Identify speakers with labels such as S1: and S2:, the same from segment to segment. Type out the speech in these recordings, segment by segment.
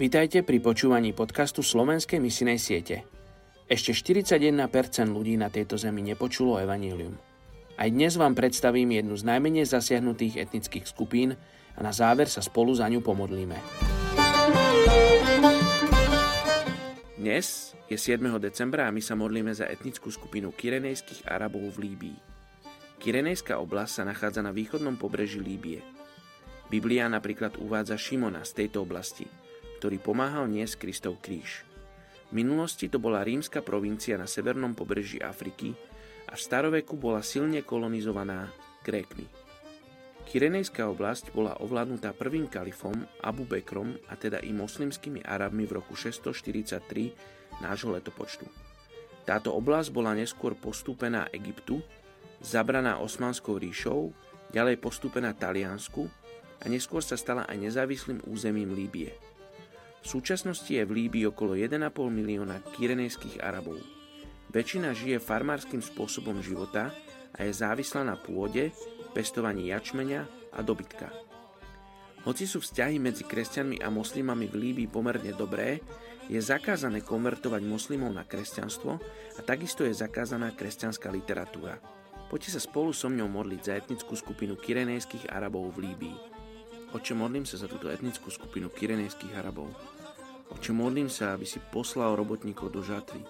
S1: Vítajte pri počúvaní podcastu Slovenskej misinej siete. Ešte 41% ľudí na tejto zemi nepočulo evanílium. Aj dnes vám predstavím jednu z najmenej zasiahnutých etnických skupín a na záver sa spolu za ňu pomodlíme. Dnes je 7. decembra a my sa modlíme za etnickú skupinu kirenejských Arabov v Líbii. Kirenejská oblasť sa nachádza na východnom pobreží Líbie. Biblia napríklad uvádza Šimona z tejto oblasti, ktorý pomáhal niesť Kristov kríž. V minulosti to bola rímska provincia na severnom pobreží Afriky a v staroveku bola silne kolonizovaná Grékmi. Kyrenejská oblasť bola ovládnutá prvým kalifom Abu Bekrom a teda i moslimskými Arabmi v roku 643 nášho letopočtu. Táto oblasť bola neskôr postúpená Egyptu, zabraná Osmanskou ríšou, ďalej postúpená Taliansku a neskôr sa stala aj nezávislým územím Líbie. V súčasnosti je v Líbii okolo 1,5 milióna kyrenejských Arabov. Väčšina žije farmárským spôsobom života a je závislá na pôde, pestovaní jačmeňa a dobytka. Hoci sú vzťahy medzi kresťanmi a moslimami v Líbii pomerne dobré, je zakázané konvertovať moslimov na kresťanstvo a takisto je zakázaná kresťanská literatúra. Poďte sa spolu so mňou modliť za etnickú skupinu kyrenejských Arabov v Líbii. Oče, modlím sa za túto etnickú skupinu kyrenejských Arabov. Oče, modlím sa, aby si poslal robotníkov do žatvy.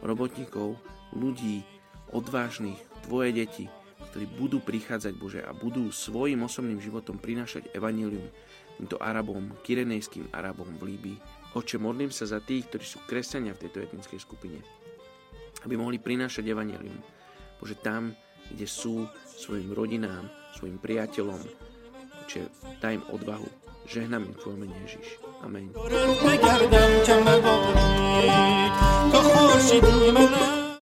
S1: Robotníkov, ľudí, odvážnych, tvoje deti, ktorí budú prichádzať, Bože, a budú svojim osobným životom prinášať evanílium týmto Arabom, kyrenejským Arabom v Líbii. Oče, modlím sa za tých, ktorí sú kresťania v tejto etnickej skupine, aby mohli prinášať evanílium. Bože, tam, kde sú svojim rodinám, svojim priateľom, Oče, daj im odvahu. Žehnám im mene Ježiš. Amen.